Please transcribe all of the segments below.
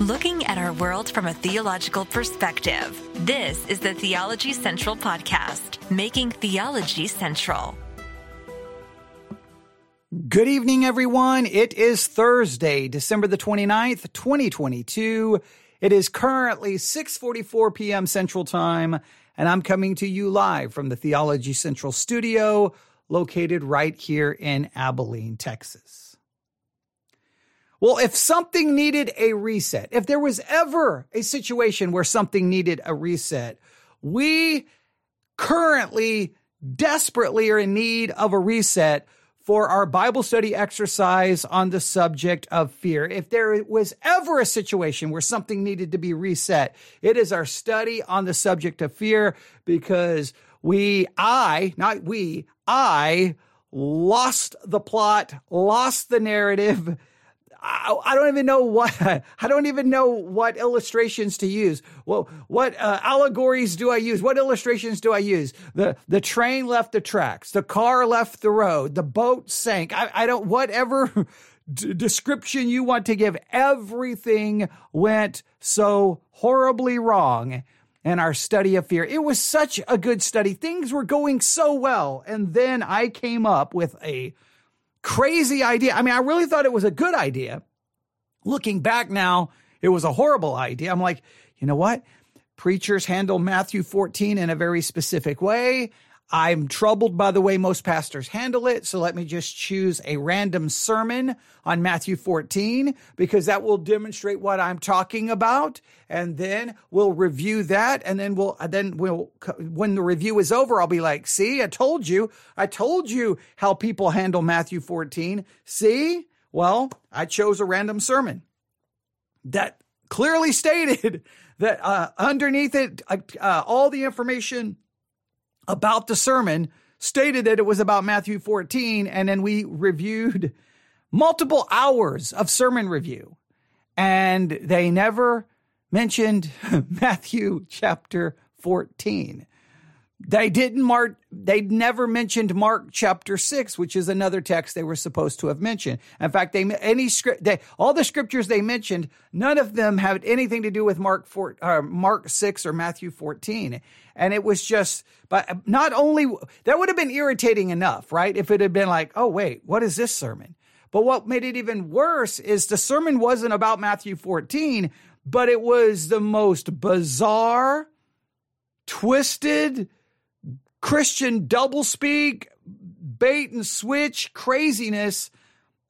looking at our world from a theological perspective. This is the Theology Central Podcast, making theology central. Good evening, everyone. It is Thursday, December the 29th, 2022. It is currently 6:44 p.m. Central Time, and I'm coming to you live from the Theology Central studio located right here in Abilene, Texas. Well, if something needed a reset, if there was ever a situation where something needed a reset, we currently desperately are in need of a reset for our Bible study exercise on the subject of fear. If there was ever a situation where something needed to be reset, it is our study on the subject of fear because we, I, not we, I lost the plot, lost the narrative. I, I don't even know what I don't even know what illustrations to use. Well, what uh, allegories do I use? What illustrations do I use? The the train left the tracks, the car left the road, the boat sank. I, I don't whatever d- description you want to give. Everything went so horribly wrong and our study of fear. It was such a good study. Things were going so well. And then I came up with a crazy idea. I mean, I really thought it was a good idea. Looking back now, it was a horrible idea. I'm like, you know what? Preachers handle Matthew 14 in a very specific way. I'm troubled by the way most pastors handle it. So let me just choose a random sermon on Matthew 14 because that will demonstrate what I'm talking about. And then we'll review that. And then we'll, then we'll, when the review is over, I'll be like, see, I told you, I told you how people handle Matthew 14. See? Well, I chose a random sermon that clearly stated that uh, underneath it, uh, uh, all the information about the sermon stated that it was about Matthew 14, and then we reviewed multiple hours of sermon review, and they never mentioned Matthew chapter 14. They didn't mark, they never mentioned Mark chapter six, which is another text they were supposed to have mentioned. In fact, they, any script, they, all the scriptures they mentioned, none of them had anything to do with Mark four, uh, Mark six or Matthew 14. And it was just, but not only, that would have been irritating enough, right? If it had been like, oh, wait, what is this sermon? But what made it even worse is the sermon wasn't about Matthew 14, but it was the most bizarre, twisted, Christian doublespeak, bait and switch craziness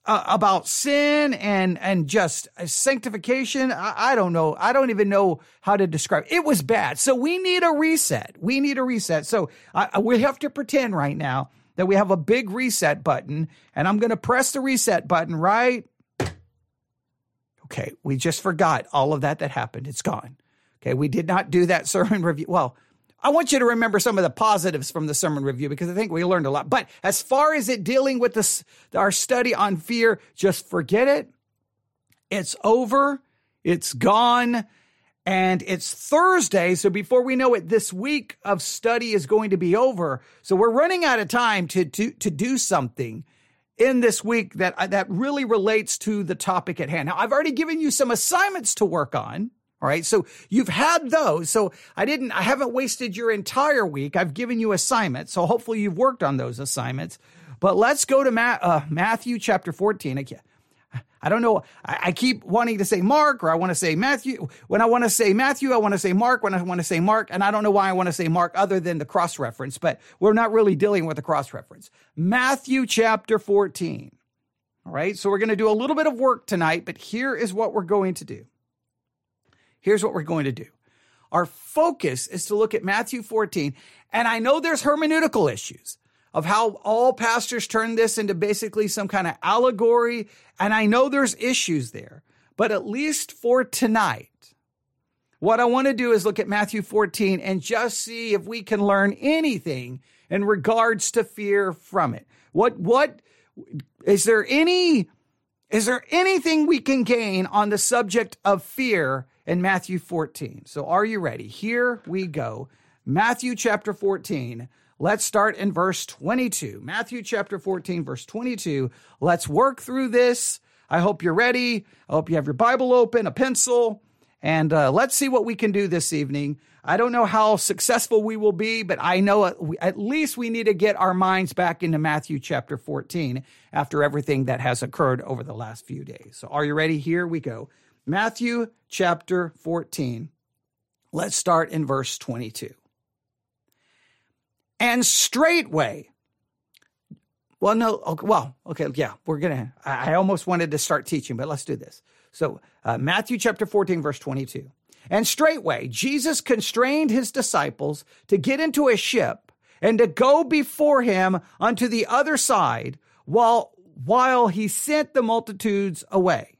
uh, about sin and and just sanctification. I, I, don't know. I don't even know how to describe. It. it was bad. So we need a reset. We need a reset. So uh, we have to pretend right now that we have a big reset button, and I'm going to press the reset button right. Okay, we just forgot all of that that happened. It's gone. Okay, we did not do that sermon review. Well, I want you to remember some of the positives from the sermon review because I think we learned a lot. But as far as it dealing with this, our study on fear, just forget it. It's over. It's gone. And it's Thursday. So before we know it, this week of study is going to be over. So we're running out of time to, to, to do something in this week that, that really relates to the topic at hand. Now, I've already given you some assignments to work on. All right. So you've had those. So I didn't, I haven't wasted your entire week. I've given you assignments. So hopefully you've worked on those assignments. But let's go to Ma- uh, Matthew chapter 14. I, I don't know. I, I, keep wanting to say Mark or I want to say Matthew. When I want to say Matthew, I want to say Mark. When I want to say Mark, and I don't know why I want to say Mark other than the cross reference, but we're not really dealing with the cross reference. Matthew chapter 14. All right. So we're going to do a little bit of work tonight, but here is what we're going to do. Here's what we're going to do. Our focus is to look at Matthew 14. And I know there's hermeneutical issues of how all pastors turn this into basically some kind of allegory. And I know there's issues there, but at least for tonight, what I want to do is look at Matthew 14 and just see if we can learn anything in regards to fear from it. What, what, is there any, is there anything we can gain on the subject of fear in Matthew 14. So are you ready? Here we go. Matthew chapter 14. Let's start in verse 22. Matthew chapter 14, verse 22. Let's work through this. I hope you're ready. I hope you have your Bible open, a pencil, and uh, let's see what we can do this evening. I don't know how successful we will be, but I know at least we need to get our minds back into Matthew chapter 14 after everything that has occurred over the last few days. So, are you ready? Here we go. Matthew chapter 14. Let's start in verse 22. And straightway, well, no, well, okay, yeah, we're gonna. I almost wanted to start teaching, but let's do this. So, uh, Matthew chapter 14, verse 22. And straightway, Jesus constrained his disciples to get into a ship and to go before him unto the other side while, while he sent the multitudes away.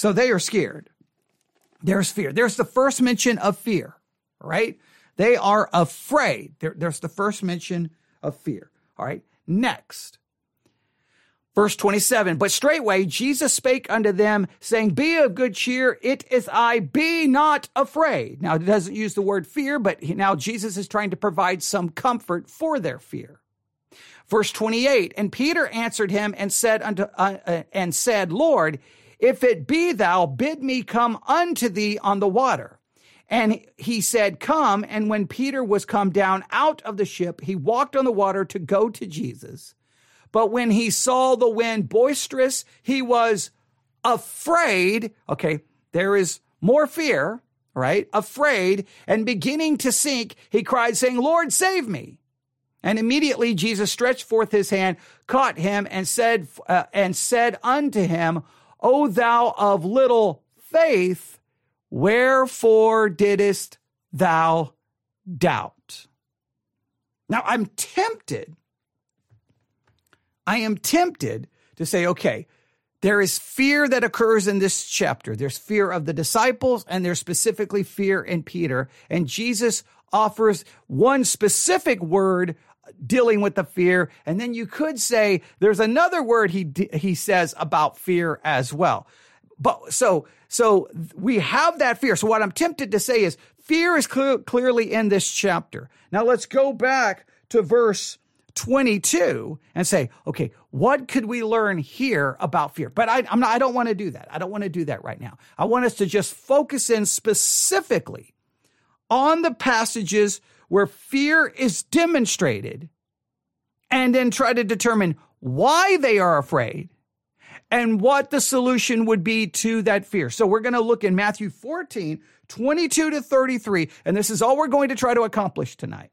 So they are scared. There's fear. There's the first mention of fear, right? They are afraid. There, there's the first mention of fear. All right. Next, Verse 27, but straightway Jesus spake unto them, saying, Be of good cheer, it is I, be not afraid. Now, it doesn't use the word fear, but now Jesus is trying to provide some comfort for their fear. Verse 28, and Peter answered him and said unto, uh, uh, and said, Lord, if it be thou, bid me come unto thee on the water. And he said, Come. And when Peter was come down out of the ship, he walked on the water to go to Jesus. But when he saw the wind boisterous, he was afraid. Okay, there is more fear, right? Afraid and beginning to sink, he cried, saying, Lord, save me. And immediately Jesus stretched forth his hand, caught him, and said, uh, and said unto him, O thou of little faith, wherefore didst thou doubt? Now I'm tempted I am tempted to say, okay, there is fear that occurs in this chapter. There's fear of the disciples, and there's specifically fear in Peter. And Jesus offers one specific word dealing with the fear. And then you could say there's another word he, he says about fear as well. But so, so we have that fear. So what I'm tempted to say is fear is cl- clearly in this chapter. Now let's go back to verse 22 and say, okay, what could we learn here about fear? But I, I'm not, I don't want to do that. I don't want to do that right now. I want us to just focus in specifically on the passages where fear is demonstrated and then try to determine why they are afraid and what the solution would be to that fear. So we're going to look in Matthew 14, 22 to 33, and this is all we're going to try to accomplish tonight.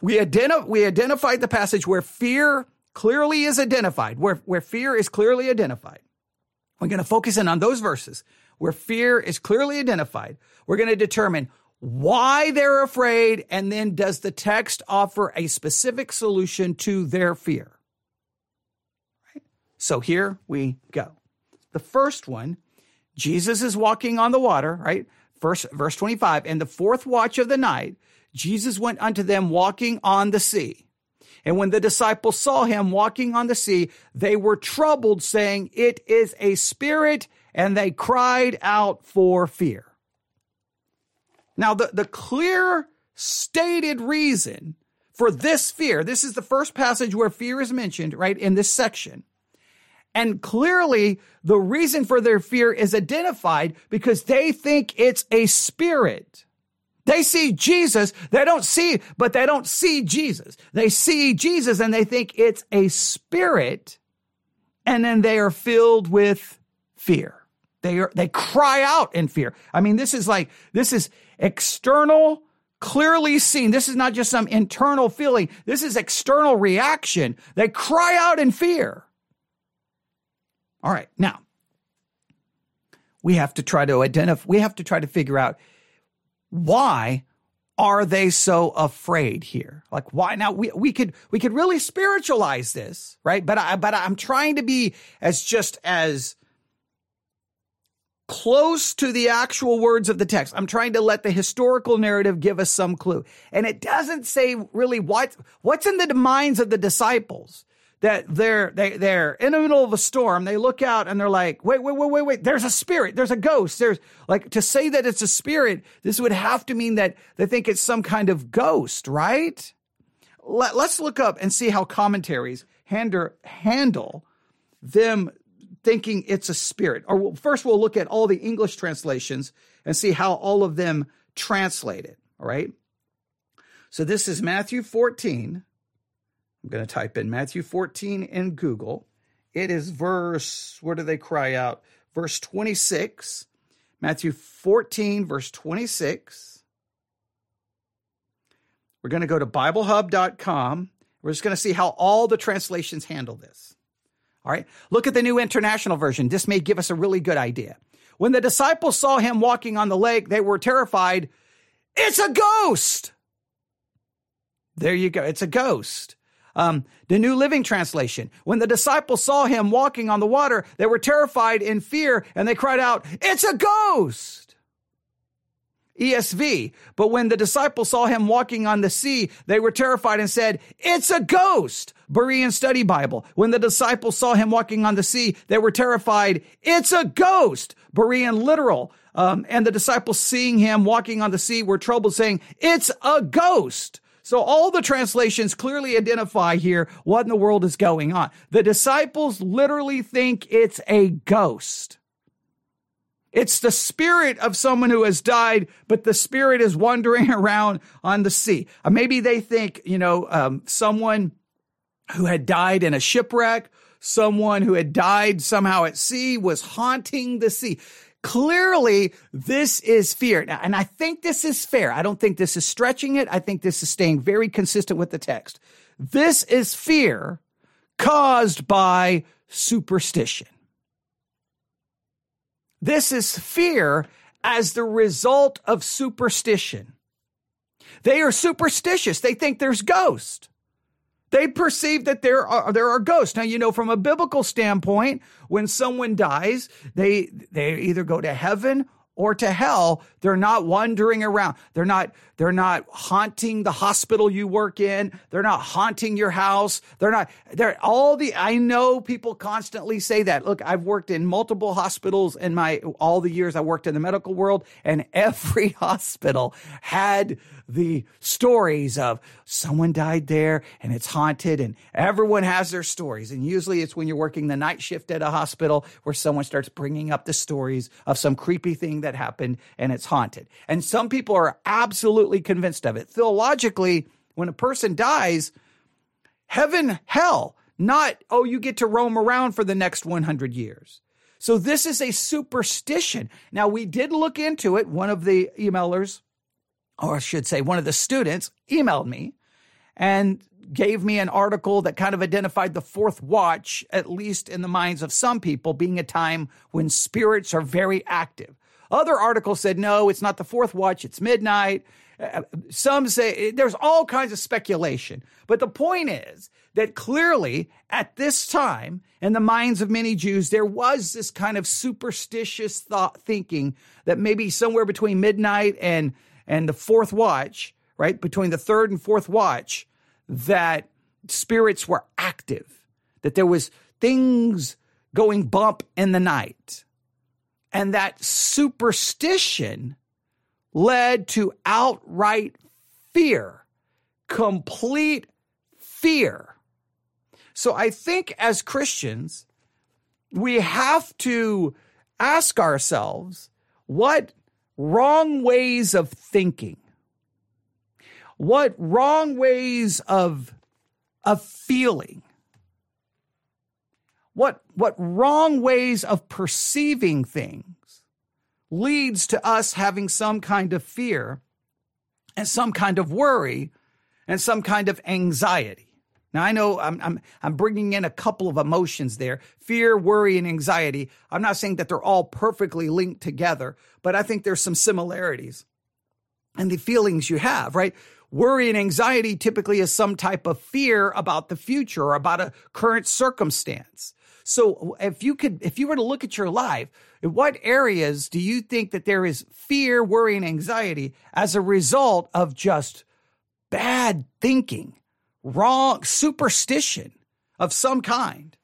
We, identi- we identified the passage where fear clearly is identified, where, where fear is clearly identified. We're going to focus in on those verses where fear is clearly identified. We're going to determine why they're afraid, and then does the text offer a specific solution to their fear? Right? So here we go. The first one, Jesus is walking on the water, right? Verse, verse 25, in the fourth watch of the night, Jesus went unto them walking on the sea. And when the disciples saw him walking on the sea, they were troubled, saying, It is a spirit, and they cried out for fear. Now, the, the clear stated reason for this fear, this is the first passage where fear is mentioned, right, in this section. And clearly, the reason for their fear is identified because they think it's a spirit. They see Jesus. They don't see, but they don't see Jesus. They see Jesus and they think it's a spirit. And then they are filled with fear. They are, they cry out in fear. I mean, this is like, this is external, clearly seen. This is not just some internal feeling. This is external reaction. They cry out in fear. All right. Now, we have to try to identify, we have to try to figure out why are they so afraid here? Like why now we, we could we could really spiritualize this, right? But I but I'm trying to be as just as close to the actual words of the text. I'm trying to let the historical narrative give us some clue. And it doesn't say really what what's in the minds of the disciples that they're they they're in the middle of a storm. They look out and they're like, wait, wait, wait, wait, wait. There's a spirit. There's a ghost. There's like to say that it's a spirit. This would have to mean that they think it's some kind of ghost, right? Let, us look up and see how commentaries handle handle them thinking it's a spirit. Or first, we'll look at all the English translations and see how all of them translate it. All right. So this is Matthew 14 I'm going to type in Matthew 14 in Google. It is verse, where do they cry out? Verse 26. Matthew 14, verse 26. We're going to go to BibleHub.com. We're just going to see how all the translations handle this. All right. Look at the New International Version. This may give us a really good idea. When the disciples saw him walking on the lake, they were terrified. It's a ghost. There you go. It's a ghost. Um, the New Living Translation. When the disciples saw him walking on the water, they were terrified in fear and they cried out, It's a ghost! ESV. But when the disciples saw him walking on the sea, they were terrified and said, It's a ghost! Berean Study Bible. When the disciples saw him walking on the sea, they were terrified. It's a ghost! Berean Literal. Um, and the disciples seeing him walking on the sea were troubled, saying, It's a ghost! So all the translations clearly identify here what in the world is going on. The disciples literally think it's a ghost. It's the spirit of someone who has died, but the spirit is wandering around on the sea. Uh, maybe they think, you know, um, someone who had died in a shipwreck, someone who had died somehow at sea was haunting the sea. Clearly, this is fear. Now, and I think this is fair. I don't think this is stretching it. I think this is staying very consistent with the text. This is fear caused by superstition. This is fear as the result of superstition. They are superstitious. They think there's ghosts. They perceive that there are there are ghosts. Now, you know, from a biblical standpoint, when someone dies, they they either go to heaven or to hell. They're not wandering around. They're not they're not haunting the hospital you work in. They're not haunting your house. They're not they're all the I know people constantly say that. Look, I've worked in multiple hospitals in my all the years I worked in the medical world and every hospital had the stories of someone died there and it's haunted and everyone has their stories. And usually it's when you're working the night shift at a hospital where someone starts bringing up the stories of some creepy thing that happened and it's haunted. And some people are absolutely convinced of it. Theologically, when a person dies, heaven, hell, not, oh, you get to roam around for the next 100 years. So this is a superstition. Now, we did look into it. One of the emailers or I should say, one of the students emailed me and gave me an article that kind of identified the fourth watch, at least in the minds of some people, being a time when spirits are very active. Other articles said, no, it's not the fourth watch, it's midnight. Uh, some say there's all kinds of speculation. But the point is that clearly at this time, in the minds of many Jews, there was this kind of superstitious thought thinking that maybe somewhere between midnight and and the fourth watch, right, between the third and fourth watch, that spirits were active, that there was things going bump in the night. And that superstition led to outright fear, complete fear. So I think as Christians, we have to ask ourselves what wrong ways of thinking, what wrong ways of, of feeling, what, what wrong ways of perceiving things leads to us having some kind of fear and some kind of worry and some kind of anxiety. Now I know I'm, I'm, I'm bringing in a couple of emotions there, fear, worry, and anxiety. I'm not saying that they're all perfectly linked together, but I think there's some similarities. and the feelings you have, right? Worry and anxiety typically is some type of fear about the future or about a current circumstance. So if you could, if you were to look at your life, what areas do you think that there is fear, worry, and anxiety as a result of just bad thinking, wrong superstition of some kind?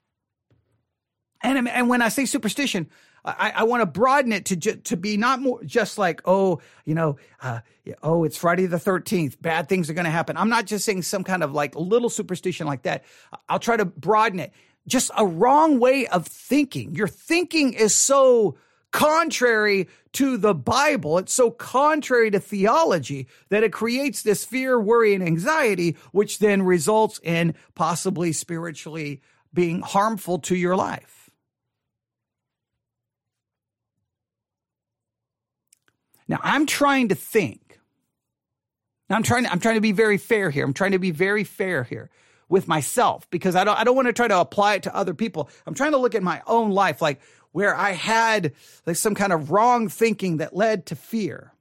And, and when I say superstition, I, I want to broaden it to ju- to be not more just like oh you know uh, oh it's Friday the thirteenth bad things are going to happen. I'm not just saying some kind of like little superstition like that. I'll try to broaden it. Just a wrong way of thinking. Your thinking is so contrary to the Bible. It's so contrary to theology that it creates this fear, worry, and anxiety, which then results in possibly spiritually being harmful to your life. Now I'm trying to think. I'm trying to, I'm trying to be very fair here. I'm trying to be very fair here with myself because I don't I don't want to try to apply it to other people. I'm trying to look at my own life like where I had like some kind of wrong thinking that led to fear.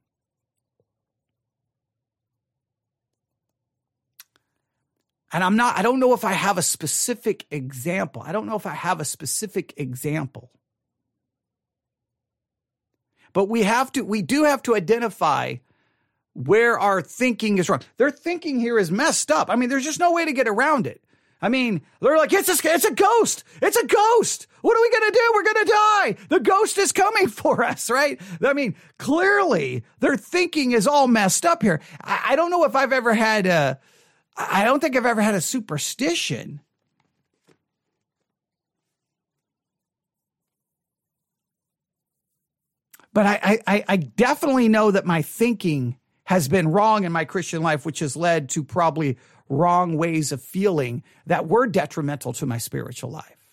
And I'm not I don't know if I have a specific example. I don't know if I have a specific example. But we have to, we do have to identify where our thinking is wrong. Their thinking here is messed up. I mean, there's just no way to get around it. I mean, they're like, it's a, it's a ghost. It's a ghost. What are we going to do? We're going to die. The ghost is coming for us, right? I mean, clearly their thinking is all messed up here. I, I don't know if I've ever had a, I don't think I've ever had a superstition But I, I, I definitely know that my thinking has been wrong in my Christian life, which has led to probably wrong ways of feeling that were detrimental to my spiritual life.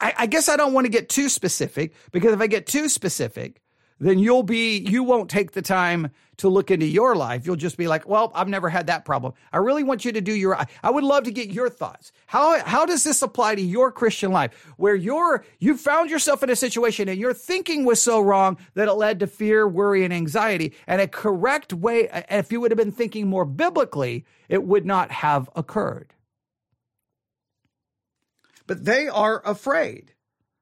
I, I guess I don't want to get too specific because if I get too specific, then you'll be, you won't take the time to look into your life. You'll just be like, well, I've never had that problem. I really want you to do your, I would love to get your thoughts. How, how does this apply to your Christian life where you're, you found yourself in a situation and your thinking was so wrong that it led to fear, worry, and anxiety and a correct way. If you would have been thinking more biblically, it would not have occurred. But they are afraid.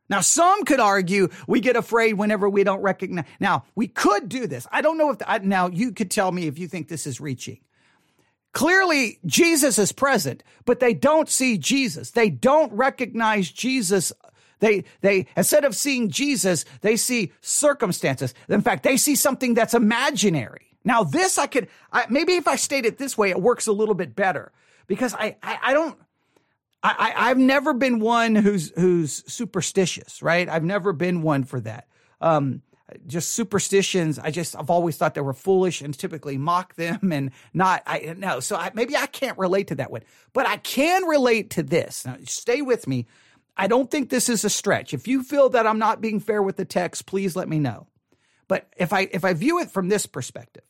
Now, some could argue we get afraid whenever we don't recognize. Now, we could do this. I don't know if, the, I, now you could tell me if you think this is reaching. Clearly, Jesus is present, but they don't see Jesus. They don't recognize Jesus. They, they, instead of seeing Jesus, they see circumstances. In fact, they see something that's imaginary. Now, this I could, I, maybe if I state it this way, it works a little bit better because I, I, I don't, I, I, have never been one who's who's superstitious, right? I've never been one for that. Um, just superstitions. I just I've always thought they were foolish and typically mock them and not. I no. So I, maybe I can't relate to that one, but I can relate to this. Now, stay with me. I don't think this is a stretch. If you feel that I'm not being fair with the text, please let me know. But if I if I view it from this perspective,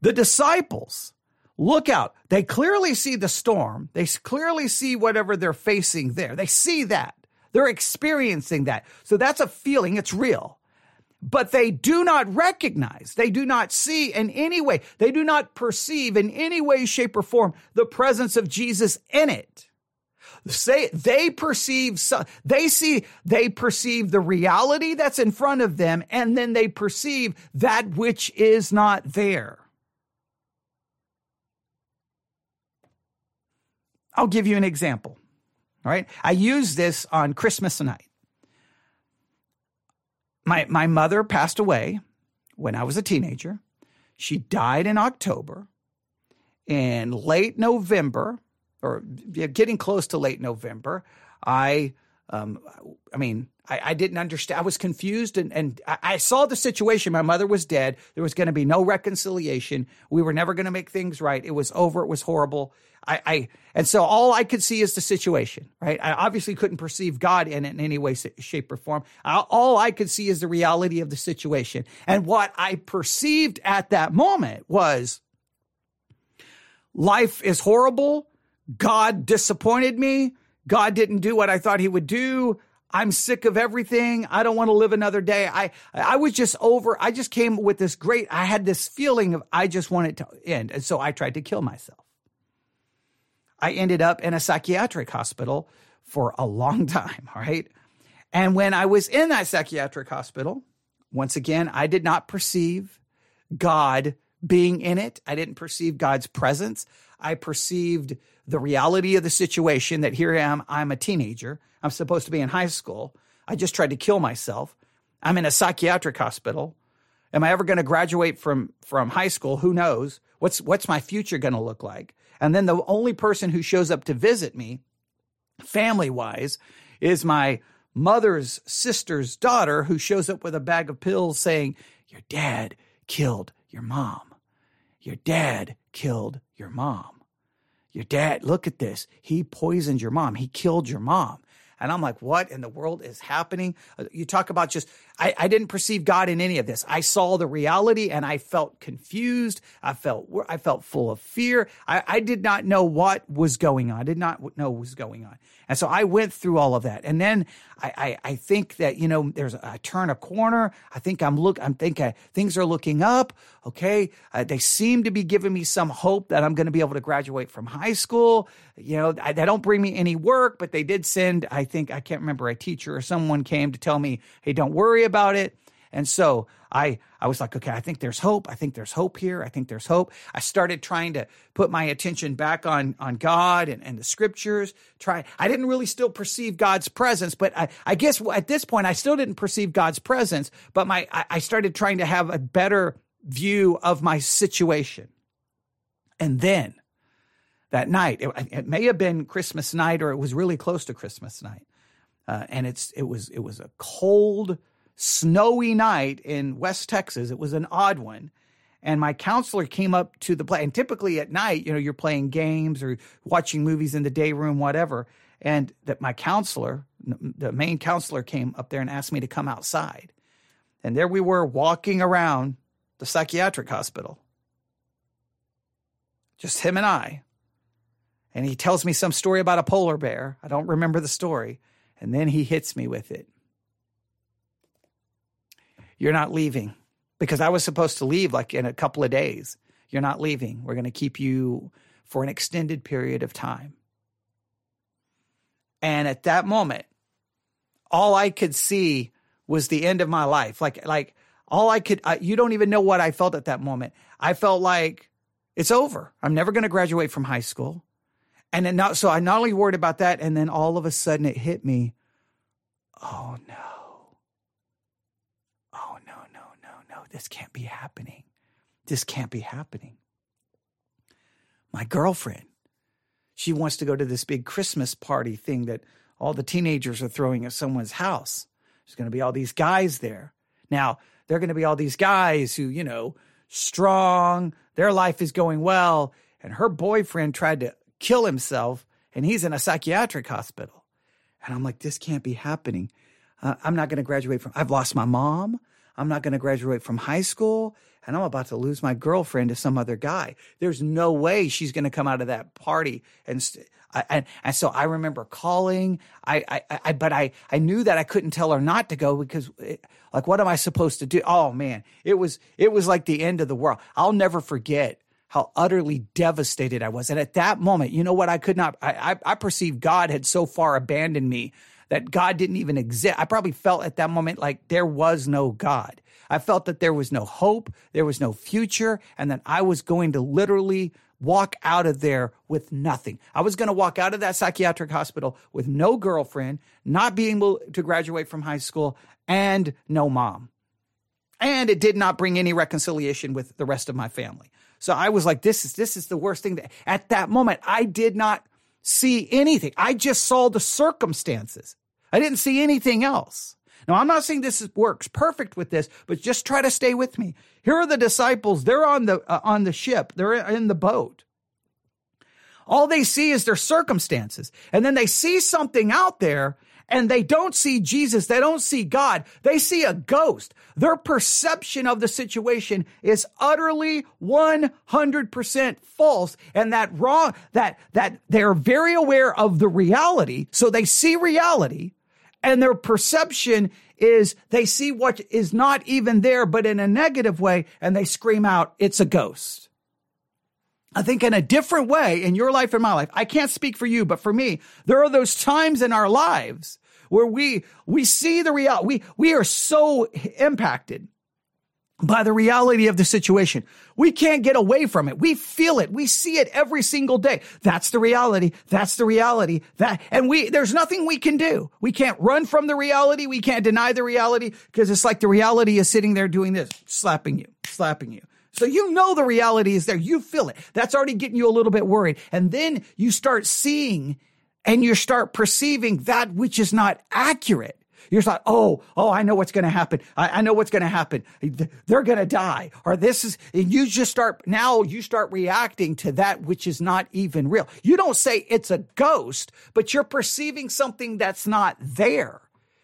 the disciples look out. They clearly see the storm. They clearly see whatever they're facing there. They see that. They're experiencing that. So that's a feeling. It's real. But they do not recognize, they do not see in any way, they do not perceive in any way, shape, or form the presence of Jesus in it. Say they perceive, they see, they perceive the reality that's in front of them, and then they perceive that which is not there. I'll give you an example. All right. I used this on Christmas night. My, my mother passed away when I was a teenager. She died in October. In late November, or getting close to late November, I, um, I mean, I, I, didn't understand. I was confused and, and I, I saw the situation. My mother was dead. There was going to be no reconciliation. We were never going to make things right. It was over. It was horrible. I, I, and so all I could see is the situation, right? I obviously couldn't perceive God in it in any way, shape, or form. All I could see is the reality of the situation. And what I perceived at that moment was life is horrible. God disappointed me. God didn't do what I thought he would do. I'm sick of everything. I don't want to live another day. I, I was just over. I just came with this great, I had this feeling of I just want it to end. And so I tried to kill myself. I ended up in a psychiatric hospital for a long time. All right. And when I was in that psychiatric hospital, once again, I did not perceive God being in it. I didn't perceive God's presence. I perceived the reality of the situation that here I am, I'm a teenager. I'm supposed to be in high school. I just tried to kill myself. I'm in a psychiatric hospital. Am I ever going to graduate from from high school? Who knows? What's what's my future going to look like? And then the only person who shows up to visit me, family wise, is my mother's sister's daughter who shows up with a bag of pills saying, Your dad killed your mom. Your dad killed your mom. Your dad, look at this. He poisoned your mom. He killed your mom. And I'm like, what in the world is happening? Uh, you talk about just, I, I didn't perceive God in any of this. I saw the reality and I felt confused. I felt, I felt full of fear. I, I did not know what was going on. I did not know what was going on. And so I went through all of that. And then I, I, I think that, you know, there's, I turn a corner. I think I'm look, I'm thinking things are looking up. Okay. Uh, they seem to be giving me some hope that I'm going to be able to graduate from high school. You know, I, they don't bring me any work, but they did send, I think, I can't remember, a teacher or someone came to tell me, hey, don't worry about it. And so I, I was like, okay, I think there's hope. I think there's hope here. I think there's hope. I started trying to put my attention back on, on God and, and the scriptures. Try, I didn't really still perceive God's presence, but I, I guess at this point, I still didn't perceive God's presence, but my, I, I started trying to have a better view of my situation. And then that night, it, it may have been Christmas night or it was really close to Christmas night. Uh, and it's, it was, it was a cold, snowy night in West Texas. It was an odd one. And my counselor came up to the play. And typically at night, you know, you're playing games or watching movies in the day room, whatever. And that my counselor, the main counselor, came up there and asked me to come outside. And there we were walking around the psychiatric hospital. Just him and I. And he tells me some story about a polar bear. I don't remember the story. And then he hits me with it. You're not leaving because I was supposed to leave like in a couple of days. You're not leaving. We're going to keep you for an extended period of time. And at that moment, all I could see was the end of my life. Like, like all I could, you don't even know what I felt at that moment. I felt like it's over. I'm never going to graduate from high school. And then not, so I not only worried about that, and then all of a sudden it hit me. Oh no. Oh no, no, no, no. this can't be happening. This can't be happening. My girlfriend, she wants to go to this big Christmas party thing that all the teenagers are throwing at someone's house. There's going to be all these guys there. Now, they're going to be all these guys who, you know, strong, their life is going well. And her boyfriend tried to kill himself and he's in a psychiatric hospital. And I'm like, this can't be happening. Uh, I'm not going to graduate from, I've lost my mom. I'm not going to graduate from high school and I'm about to lose my girlfriend to some other guy. There's no way she's going to come out of that party. And, st- I, and, and, so I remember calling. I, I, I, but I, I knew that I couldn't tell her not to go because it, like, what am I supposed to do? Oh man, it was, it was like the end of the world. I'll never forget how utterly devastated I was. And at that moment, you know what? I could not, I, I, I perceived God had so far abandoned me that God didn't even exist. I probably felt at that moment like there was no God. I felt that there was no hope, there was no future, and that I was going to literally walk out of there with nothing. I was going to walk out of that psychiatric hospital with no girlfriend, not being able to graduate from high school, and no mom. And it did not bring any reconciliation with the rest of my family. So I was like, this is, this is the worst thing that at that moment, I did not see anything. I just saw the circumstances. I didn't see anything else. Now, I'm not saying this works perfect with this, but just try to stay with me. Here are the disciples. They're on the, uh, on the ship. They're in the boat. All they see is their circumstances. And then they see something out there and they don't see Jesus. They don't see God. They see a ghost. Their perception of the situation is utterly 100% false. And that wrong, that, that they're very aware of the reality. So they see reality And their perception is they see what is not even there, but in a negative way, and they scream out, it's a ghost. I think in a different way in your life and my life. I can't speak for you, but for me, there are those times in our lives where we, we see the reality. We, we are so impacted by the reality of the situation. We can't get away from it. We feel it. We see it every single day. That's the reality. That's the reality. That, and we, there's nothing we can do. We can't run from the reality. We can't deny the reality because it's like the reality is sitting there doing this, slapping you, slapping you. So you know the reality is there. You feel it. That's already getting you a little bit worried. And then you start seeing and you start perceiving that which is not accurate. You're like, oh, oh, I know what's going to happen. I, I, know what's going to happen. They're going to die. Or this is, and you just start, now you start reacting to that which is not even real. You don't say it's a ghost, but you're perceiving something that's not there.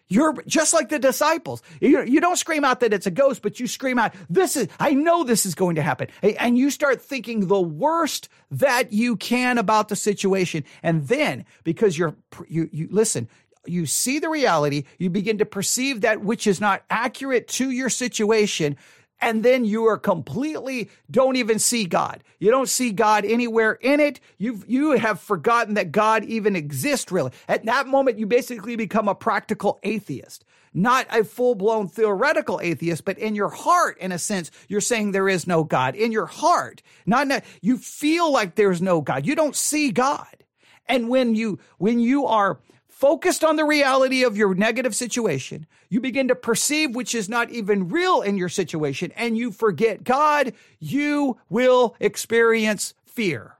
You're just like the disciples. You, you don't scream out that it's a ghost, but you scream out, this is, I know this is going to happen. And you start thinking the worst that you can about the situation. And then because you're, you, you listen, you see the reality, you begin to perceive that which is not accurate to your situation, and then you are completely don't even see God. You don't see God anywhere in it. You you have forgotten that God even exists really. At that moment you basically become a practical atheist. Not a full-blown theoretical atheist, but in your heart in a sense you're saying there is no God. In your heart. Not, not you feel like there's no God. You don't see God. And when you when you are focused on the reality of your negative situation, you begin to perceive which is not even real in your situation, and you forget God, you will experience fear.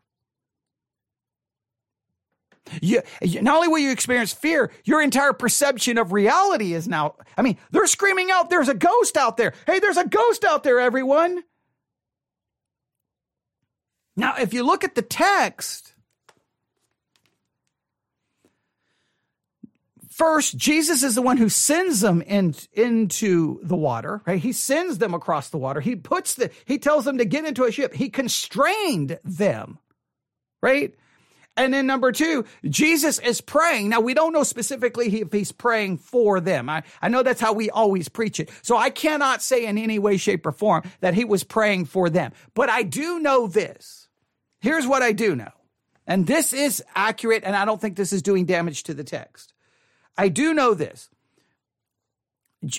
You, not only will you experience fear, your entire perception of reality is now. I mean, they're screaming out, there's a ghost out there. Hey, there's a ghost out there, everyone. Now, if you look at the text, First, Jesus is the one who sends them in, into the water, right? He sends them across the water. He puts the, he tells them to get into a ship. He constrained them, right? And then number two, Jesus is praying. Now we don't know specifically if he's praying for them. I, I know that's how we always preach it. So I cannot say in any way, shape, or form that he was praying for them. But I do know this. Here's what I do know. And this is accurate, and I don't think this is doing damage to the text. I do know this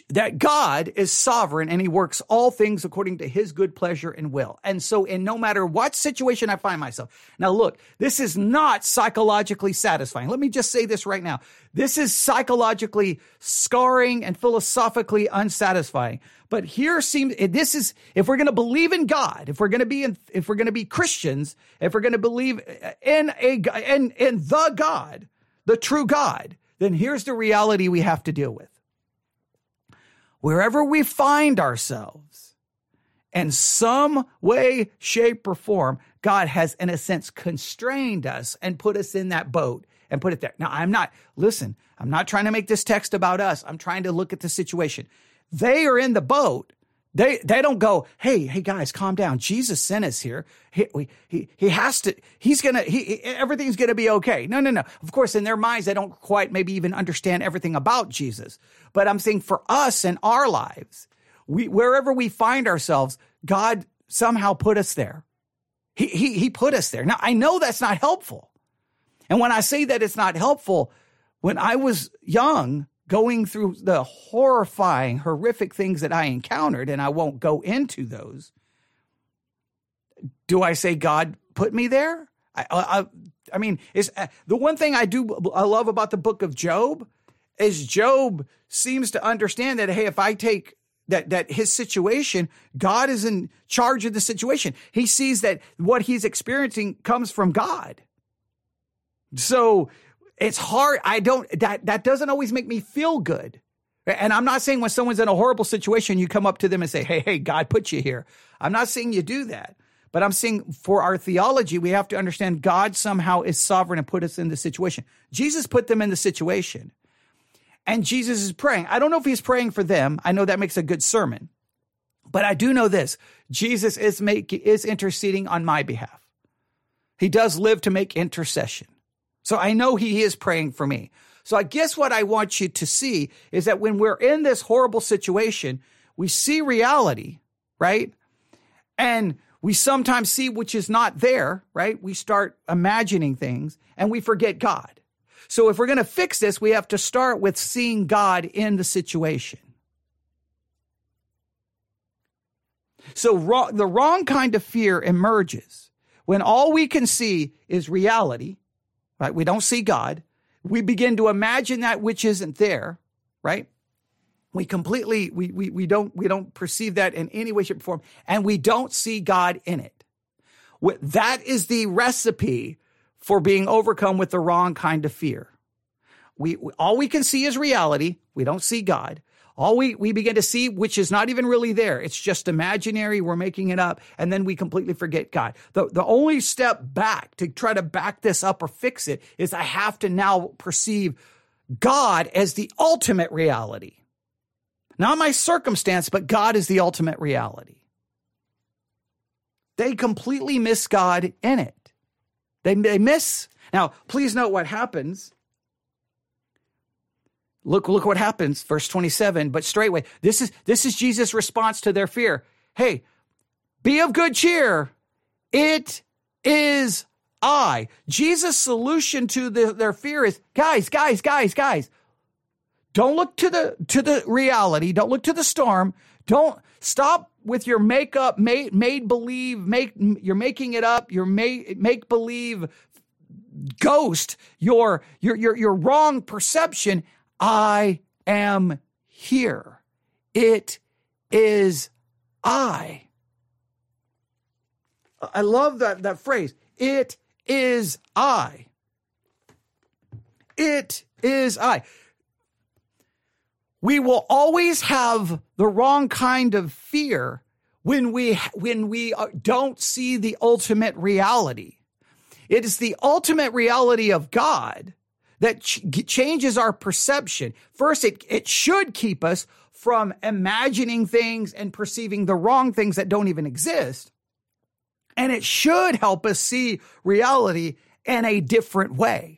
that God is sovereign and he works all things according to his good pleasure and will. And so, in no matter what situation I find myself, now look, this is not psychologically satisfying. Let me just say this right now. This is psychologically scarring and philosophically unsatisfying. But here seems, eh, this is, if we're going to believe in God, if we're going to be in, if we're going to be Christians, if we're going to believe eh, in a, in, in the God, the true God, then here's the reality we have to deal with. Wherever we find ourselves, in some way, shape, or form, God has, in a sense, constrained us and put us in that boat and put it there. Now, I'm not, listen, I'm not trying to make this text about us. I'm trying to look at the situation. They are in the boat they they don't go, hey, hey guys, calm down. Jesus sent us here. He he he has to. He's gonna. He everything's gonna be okay. No, no, no. Of course, in their minds, they don't quite maybe even understand everything about Jesus. But I'm saying for us in our lives, we wherever we find ourselves, God somehow put us there. He he he put us there. Now I know that's not helpful, and when I say that it's not helpful, when I was young, going through the horrifying, horrific things that I encountered, and I won't go into those. Do I say God put me there? I, I, I mean, is uh, the one thing I do I love about the book of Job is Job seems to understand that hey, if I take that that his situation, God is in charge of the situation. He sees that what he's experiencing comes from God. So it's hard. I don't, that, that doesn't always make me feel good. And I'm not saying when someone's in a horrible situation, you come up to them and say, Hey, hey, God put you here. I'm not saying you do that. But I'm saying for our theology, we have to understand God somehow is sovereign and put us in the situation. Jesus put them in the situation. And Jesus is praying. I don't know if he's praying for them. I know that makes a good sermon. But I do know this. Jesus is make, is interceding on my behalf. He does live to make intercession. So I know he is praying for me. So I guess what I want you to see is that when we're in this horrible situation, we see reality, right? And we sometimes see which is not there, right? We start imagining things and we forget God. So if we're going to fix this, we have to start with seeing God in the situation. So the wrong kind of fear emerges when all we can see is reality, right? We don't see God. We begin to imagine that which isn't there, right? We completely we we we don't we don't perceive that in any way, shape, or form, and we don't see God in it. That is the recipe for being overcome with the wrong kind of fear. We, all we can see is reality. We don't see God. All we, we begin to see, which is not even really there. It's just imaginary. We're making it up. And then we completely forget God. The, the only step back to try to back this up or fix it is I have to now perceive God as the ultimate reality. Not my circumstance, but God is the ultimate reality. They completely miss God in it. They, they miss. Now, please note what happens. Look, look what happens, verse 27. But straightway, this is this is Jesus' response to their fear. Hey, be of good cheer. It is I. Jesus' solution to the, their fear is, guys, guys, guys, guys, don't look to the to the reality. Don't look to the storm. Don't stop with your makeup, made made believe, make you're making it up. Your make make believe ghost. Your your your your wrong perception. I am here. It is I. I love that that phrase. It is I. It is I we will always have the wrong kind of fear when we when we uh, don't see the ultimate reality it is the ultimate reality of god that ch- changes our perception first it, it should keep us from imagining things and perceiving the wrong things that don't even exist and it should help us see reality in a different way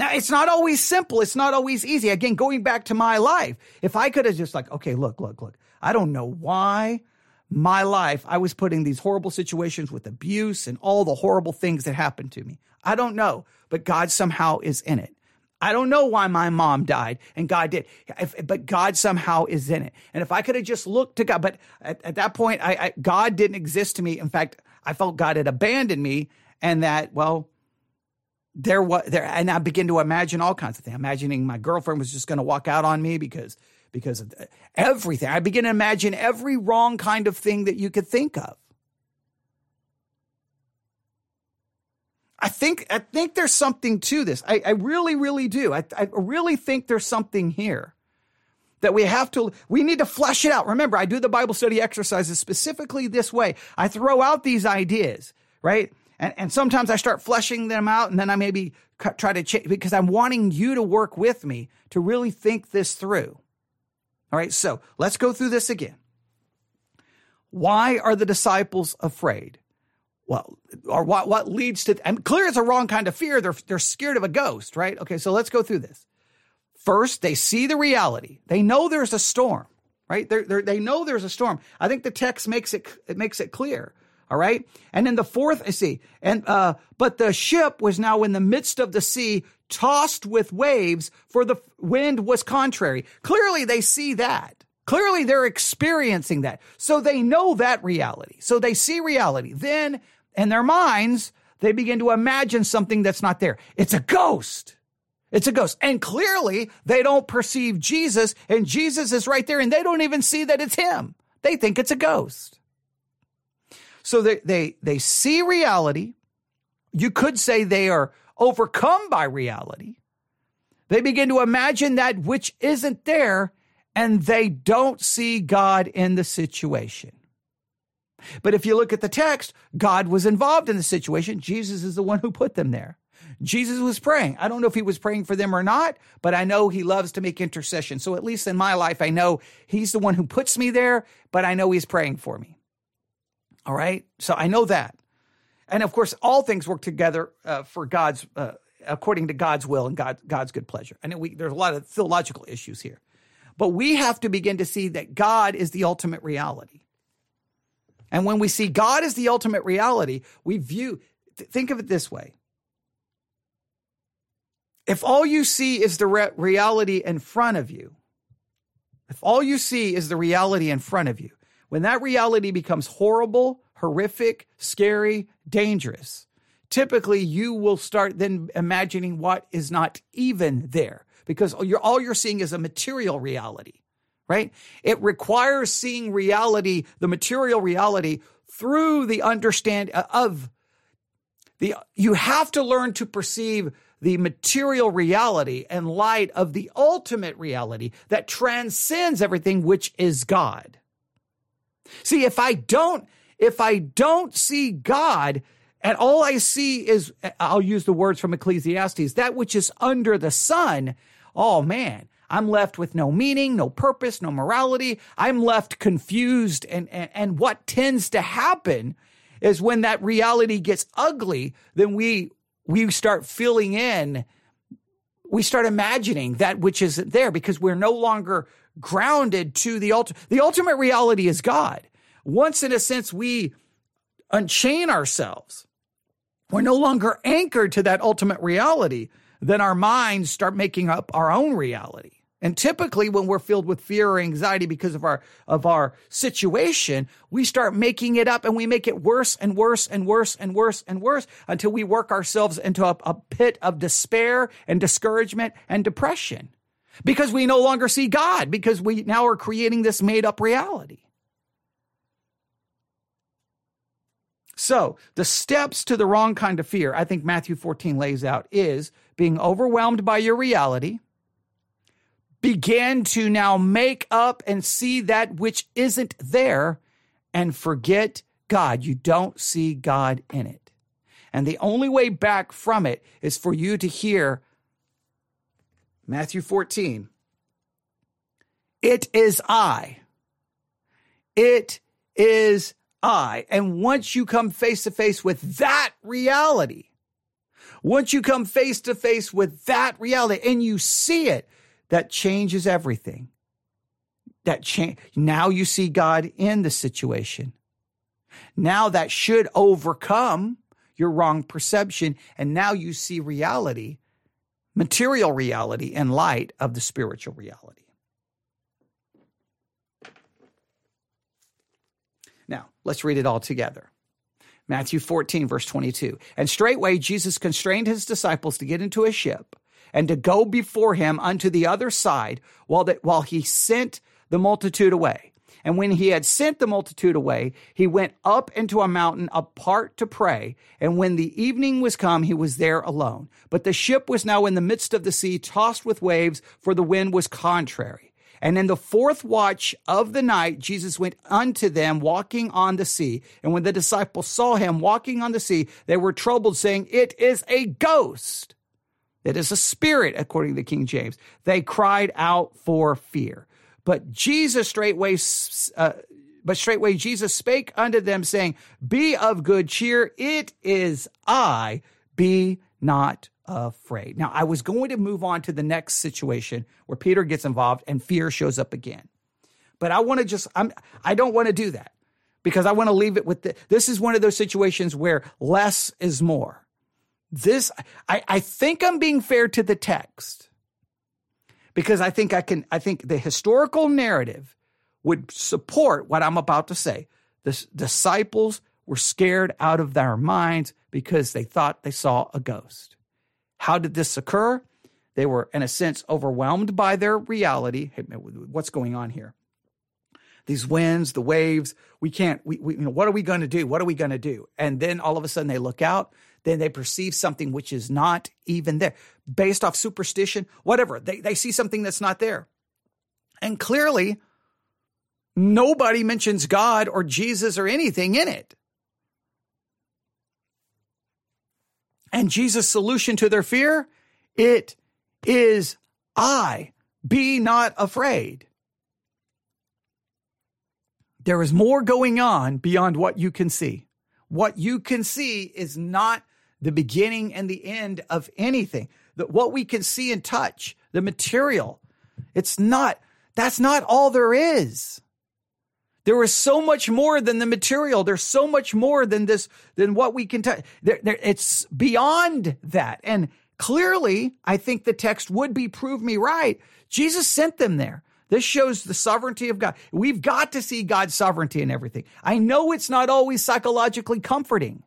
now, it's not always simple. It's not always easy. Again, going back to my life, if I could have just like, okay, look, look, look, I don't know why my life I was put in these horrible situations with abuse and all the horrible things that happened to me. I don't know, but God somehow is in it. I don't know why my mom died and God did, if, but God somehow is in it. And if I could have just looked to God, but at, at that point, I, I, God didn't exist to me. In fact, I felt God had abandoned me and that, well, there was there and I begin to imagine all kinds of things. Imagining my girlfriend was just going to walk out on me because because of everything. I begin to imagine every wrong kind of thing that you could think of. I think I think there's something to this. I, I really, really do. I, I really think there's something here that we have to we need to flesh it out. Remember, I do the Bible study exercises specifically this way. I throw out these ideas, right? And, and sometimes I start fleshing them out and then I maybe try to change because I'm wanting you to work with me to really think this through. All right. So let's go through this again. Why are the disciples afraid? Well, or what, what leads to, and clear it's a wrong kind of fear. They're, they're scared of a ghost, right? Okay. So let's go through this. First, they see the reality. They know there's a storm, right? They're, they're, they know there's a storm. I think the text makes it, it makes it clear. All right. And then the fourth, I see, and, uh, but the ship was now in the midst of the sea, tossed with waves, for the wind was contrary. Clearly they see that. Clearly they're experiencing that. So they know that reality. So they see reality. Then in their minds, they begin to imagine something that's not there. It's a ghost. It's a ghost. And clearly they don't perceive Jesus and Jesus is right there and they don't even see that it's him. They think it's a ghost. So they, they, they see reality. You could say they are overcome by reality. They begin to imagine that which isn't there, and they don't see God in the situation. But if you look at the text, God was involved in the situation. Jesus is the one who put them there. Jesus was praying. I don't know if he was praying for them or not, but I know he loves to make intercession. So at least in my life, I know he's the one who puts me there, but I know he's praying for me. All right. So I know that. And of course, all things work together uh, for God's uh, according to God's will and God, God's good pleasure. And we, there's a lot of theological issues here. But we have to begin to see that God is the ultimate reality. And when we see God as the ultimate reality, we view, th- think of it this way. If all you see is the re- reality in front of you, if all you see is the reality in front of you, when that reality becomes horrible, horrific, scary, dangerous, typically you will start then imagining what is not even there because you're, all you're seeing is a material reality, right? It requires seeing reality, the material reality, through the understand uh, of the, you have to learn to perceive the material reality in light of the ultimate reality that transcends everything, which is God. See, if I don't, if I don't see God, and all I see is, I'll use the words from Ecclesiastes, that which is under the sun, oh man, I'm left with no meaning, no purpose, no morality. I'm left confused. And, and, and what tends to happen is when that reality gets ugly, then we, we start filling in, we start imagining that which isn't there because we're no longer grounded to the ultimate. The ultimate reality is God. Once, in a sense, we unchain ourselves, we're no longer anchored to that ultimate reality then our minds start making up our own reality. And typically when we're filled with fear or anxiety because of our, of our situation, we start making it up and we make it worse and worse and worse and worse and worse until we work ourselves into a, a pit of despair and discouragement and depression because we no longer see God because we now are creating this made up reality. So the steps to the wrong kind of fear, I think Matthew 14 lays out is being overwhelmed by your reality, begin to now make up and see that which isn't there and forget God. You don't see God in it. And the only way back from it is for you to hear Matthew 14. It is I. It is I. And once you come face to face with that reality, once you come face to face with that reality and you see it, that changes everything. That change. Now you see God in the situation. Now that should overcome your wrong perception. And now you see reality, material reality in light of the spiritual reality. Now, let's read it all together. Matthew 14, verse 22. And straightway Jesus constrained his disciples to get into a ship and to go before him unto the other side while, that, while he sent the multitude away. And when he had sent the multitude away, he went up into a mountain apart to pray. And when the evening was come, he was there alone. But the ship was now in the midst of the sea, tossed with waves, for the wind was contrary. And in the fourth watch of the night, Jesus went unto them walking on the sea. And when the disciples saw him walking on the sea, they were troubled, saying, It is a ghost. It is a spirit, according to King James. They cried out for fear. But Jesus straightway, uh, but straightway Jesus spake unto them, saying, Be of good cheer. It is I. Be not afraid. Now, I was going to move on to the next situation where Peter gets involved and fear shows up again. But I want to just, I'm, I don't want to do that because I want to leave it with the, this is one of those situations where less is more. This, I, I think I'm being fair to the text because I think I can, I think the historical narrative would support what I'm about to say. The disciples were scared out of their minds because they thought they saw a ghost. How did this occur? They were, in a sense, overwhelmed by their reality. Hey, what's going on here? These winds, the waves, we can't, we, we you know, what are we going to do? What are we going to do? And then all of a sudden they look out, then they perceive something which is not even there. Based off superstition, whatever, they, they see something that's not there. And clearly, nobody mentions God or Jesus or anything in it. And Jesus' solution to their fear? It is I. Be not afraid. There is more going on beyond what you can see. What you can see is not the beginning and the end of anything. That what we can see and touch, the material, it's not, that's not all there is. There is so much more than the material. There's so much more than this, than what we can touch. There, there, it's beyond that. And clearly, I think the text would be prove me right. Jesus sent them there. This shows the sovereignty of God. We've got to see God's sovereignty in everything. I know it's not always psychologically comforting.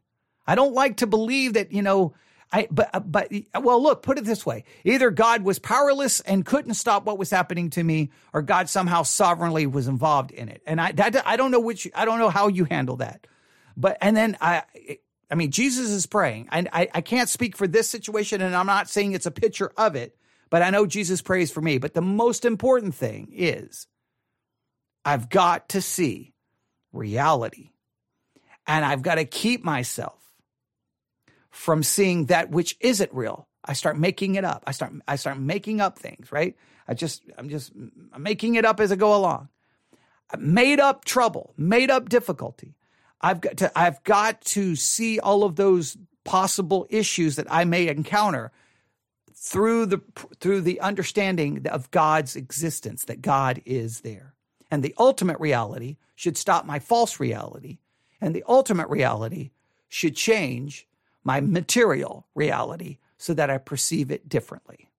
I don't like to believe that, you know, I, but, uh, but, well, look, put it this way. Either God was powerless and couldn't stop what was happening to me, or God somehow sovereignly was involved in it. And I, that, I don't know which, I don't know how you handle that. But, and then I, I mean, Jesus is praying. And I, I can't speak for this situation, and I'm not saying it's a picture of it, but I know Jesus prays for me. But the most important thing is I've got to see reality, and I've got to keep myself from seeing that which isn't real. I start making it up. I start I start making up things, right? I just I'm just I'm making it up as I go along. Made up trouble, made up difficulty. I've got to I've got to see all of those possible issues that I may encounter through the through the understanding of God's existence that God is there. And the ultimate reality should stop my false reality, and the ultimate reality should change my material reality so that I perceive it differently.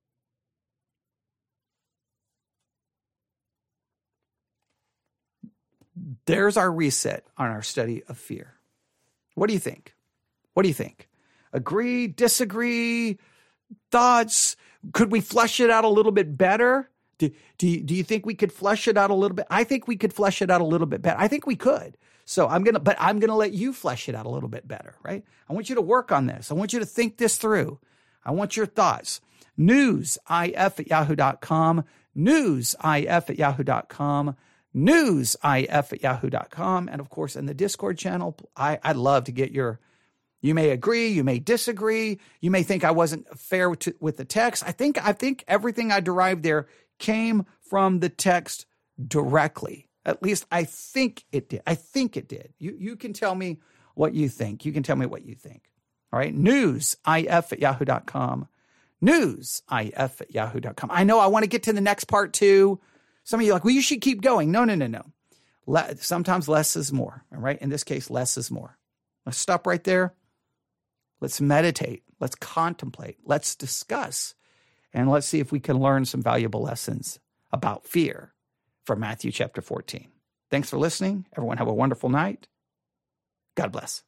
There's our reset on our study of fear. What do you think? What do you think? Agree, disagree, thoughts? Could we flesh it out a little bit better? Do, do, you, do you think we could flesh it out a little bit? I think we could flesh it out a little bit better. I think we could. So I'm going to, but I'm going to let you flesh it out a little bit better, right? I want you to work on this. I want you to think this through. I want your thoughts. Newsif at yahoo.com, newsif at yahoo.com, newsif at yahoo.com. And of course, in the Discord channel, I, I'd love to get your, you may agree, you may disagree, you may think I wasn't fair to, with the text. I think, I think everything I derived there came from the text directly. At least I think it did. I think it did. You, you can tell me what you think. You can tell me what you think. All right. News, if at yahoo.com. News, if at yahoo.com. I know I want to get to the next part too. Some of you like, well, you should keep going. No, no, no, no. Le- sometimes less is more. All right. In this case, less is more. Let's stop right there. Let's meditate. Let's contemplate. Let's discuss. And let's see if we can learn some valuable lessons about fear from Matthew chapter 14. Thanks for listening. Everyone have a wonderful night. God bless.